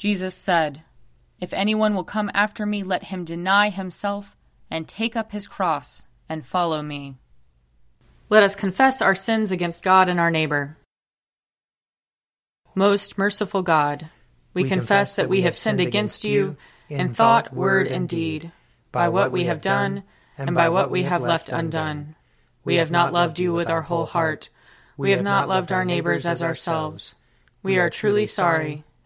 Jesus said, If anyone will come after me, let him deny himself and take up his cross and follow me. Let us confess our sins against God and our neighbor. Most merciful God, we, we confess that we have sinned against you in thought, word, and deed, by what we have done and by what we have left undone. We have not loved you with our whole heart. We have not loved our neighbors as ourselves. We are truly sorry,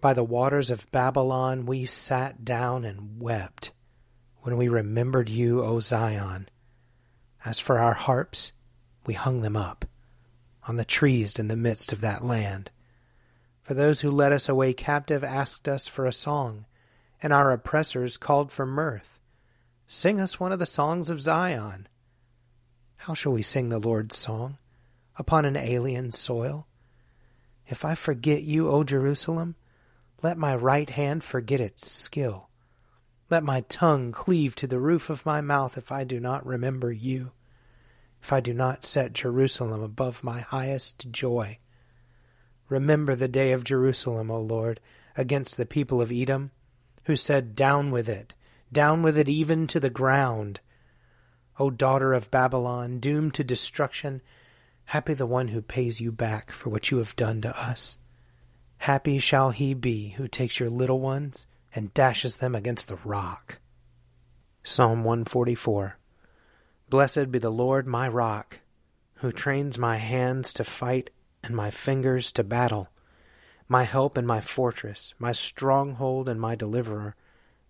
By the waters of Babylon we sat down and wept when we remembered you, O Zion. As for our harps, we hung them up on the trees in the midst of that land. For those who led us away captive asked us for a song, and our oppressors called for mirth. Sing us one of the songs of Zion. How shall we sing the Lord's song upon an alien soil? If I forget you, O Jerusalem, let my right hand forget its skill. Let my tongue cleave to the roof of my mouth if I do not remember you if I do not set Jerusalem above my highest joy. Remember the day of Jerusalem, O Lord, against the people of Edom, who said, Down with it, down with it even to the ground. O daughter of Babylon, doomed to destruction, happy the one who pays you back for what you have done to us. Happy shall he be who takes your little ones and dashes them against the rock. Psalm 144 Blessed be the Lord my rock, who trains my hands to fight and my fingers to battle, my help and my fortress, my stronghold and my deliverer,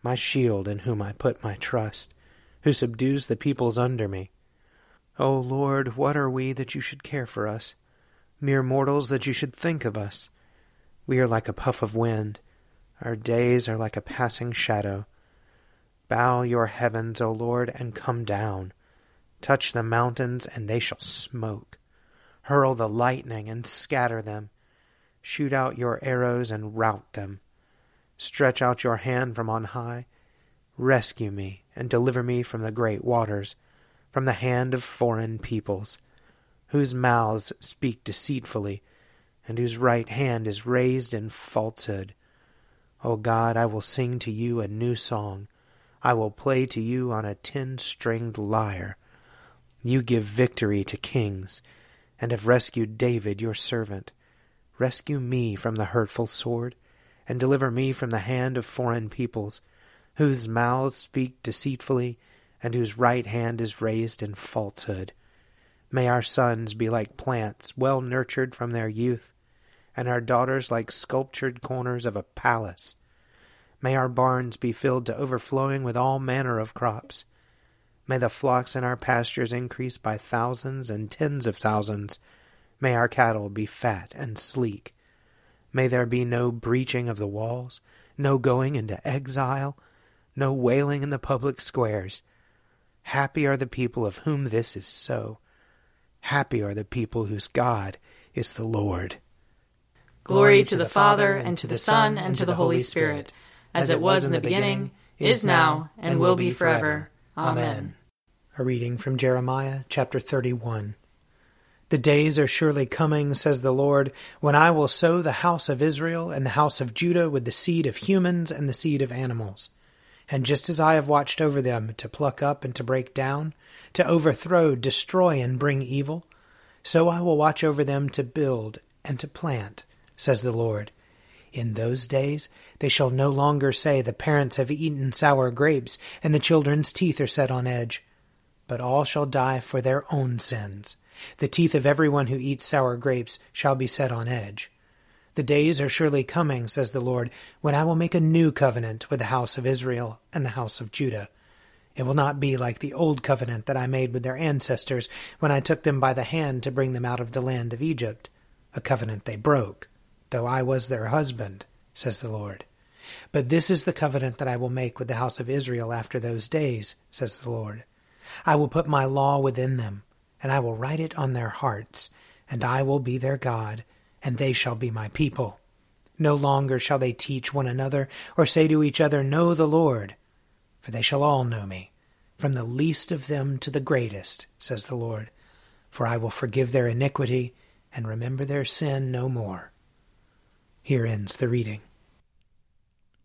my shield in whom I put my trust, who subdues the peoples under me. O Lord, what are we that you should care for us? Mere mortals that you should think of us. We are like a puff of wind. Our days are like a passing shadow. Bow your heavens, O Lord, and come down. Touch the mountains, and they shall smoke. Hurl the lightning, and scatter them. Shoot out your arrows, and rout them. Stretch out your hand from on high. Rescue me, and deliver me from the great waters, from the hand of foreign peoples, whose mouths speak deceitfully, and whose right hand is raised in falsehood. O God, I will sing to you a new song. I will play to you on a ten stringed lyre. You give victory to kings, and have rescued David your servant. Rescue me from the hurtful sword, and deliver me from the hand of foreign peoples, whose mouths speak deceitfully, and whose right hand is raised in falsehood. May our sons be like plants well nurtured from their youth, and our daughters like sculptured corners of a palace. May our barns be filled to overflowing with all manner of crops May the flocks in our pastures increase by thousands and tens of thousands. May our cattle be fat and sleek. May there be no breaching of the walls, no going into exile, no wailing in the public squares. Happy are the people of whom this is so. Happy are the people whose God is the Lord. Glory to the Father, and to the Son, and to the Holy Spirit as it was in the beginning, is now, and will be forever. Amen. A reading from Jeremiah chapter 31. The days are surely coming, says the Lord, when I will sow the house of Israel and the house of Judah with the seed of humans and the seed of animals. And just as I have watched over them to pluck up and to break down, to overthrow, destroy, and bring evil, so I will watch over them to build and to plant, says the Lord. In those days they shall no longer say, The parents have eaten sour grapes, and the children's teeth are set on edge. But all shall die for their own sins. The teeth of everyone who eats sour grapes shall be set on edge. The days are surely coming, says the Lord, when I will make a new covenant with the house of Israel and the house of Judah. It will not be like the old covenant that I made with their ancestors when I took them by the hand to bring them out of the land of Egypt, a covenant they broke though I was their husband, says the Lord. But this is the covenant that I will make with the house of Israel after those days, says the Lord. I will put my law within them, and I will write it on their hearts, and I will be their God, and they shall be my people. No longer shall they teach one another, or say to each other, Know the Lord, for they shall all know me, from the least of them to the greatest, says the Lord. For I will forgive their iniquity, and remember their sin no more. Here ends the reading.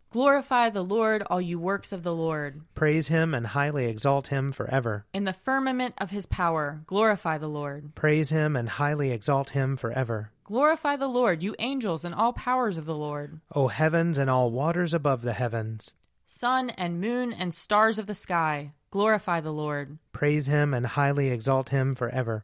Glorify the Lord, all you works of the Lord. Praise him and highly exalt him forever. In the firmament of his power, glorify the Lord. Praise him and highly exalt him forever. Glorify the Lord, you angels and all powers of the Lord. O heavens and all waters above the heavens. Sun and moon and stars of the sky, glorify the Lord. Praise him and highly exalt him forever.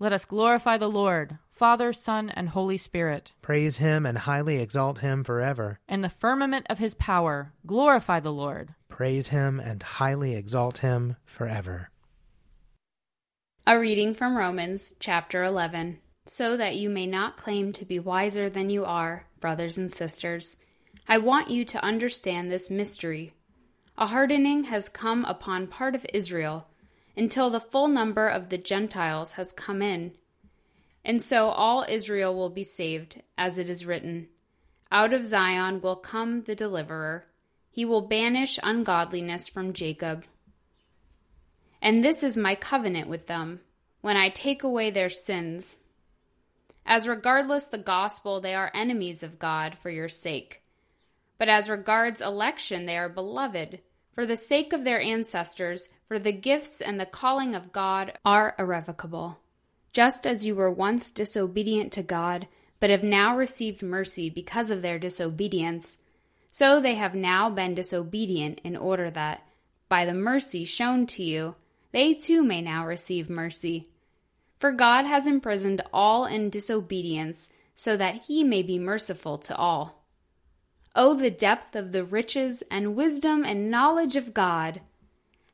Let us glorify the Lord, Father, Son, and Holy Spirit. Praise him and highly exalt him forever. In the firmament of his power, glorify the Lord. Praise him and highly exalt him forever. A reading from Romans chapter 11. So that you may not claim to be wiser than you are, brothers and sisters, I want you to understand this mystery. A hardening has come upon part of Israel until the full number of the Gentiles has come in. And so all Israel will be saved, as it is written Out of Zion will come the deliverer. He will banish ungodliness from Jacob. And this is my covenant with them, when I take away their sins. As regardless the gospel, they are enemies of God for your sake. But as regards election, they are beloved for the sake of their ancestors, for the gifts and the calling of God are irrevocable. Just as you were once disobedient to God, but have now received mercy because of their disobedience, so they have now been disobedient in order that, by the mercy shown to you, they too may now receive mercy. For God has imprisoned all in disobedience, so that he may be merciful to all. Oh, the depth of the riches and wisdom and knowledge of God!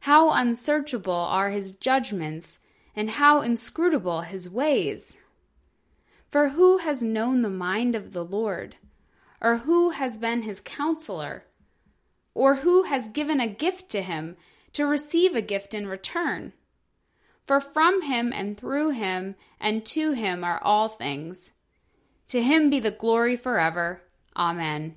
How unsearchable are his judgments, and how inscrutable his ways! For who has known the mind of the Lord? Or who has been his counselor? Or who has given a gift to him, to receive a gift in return. For from him and through him and to him are all things. To him be the glory forever. Amen.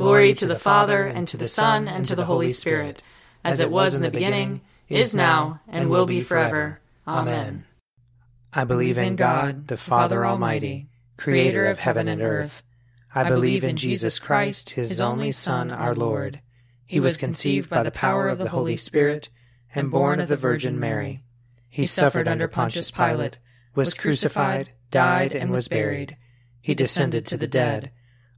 Glory to the Father, and to the Son, and to the Holy Spirit as it was in the beginning, is now, and will be forever. Amen. I believe in God, the Father Almighty, creator of heaven and earth. I believe in Jesus Christ, his only Son, our Lord. He was conceived by the power of the Holy Spirit and born of the Virgin Mary. He suffered under Pontius Pilate, was crucified, died, and was buried. He descended to the dead.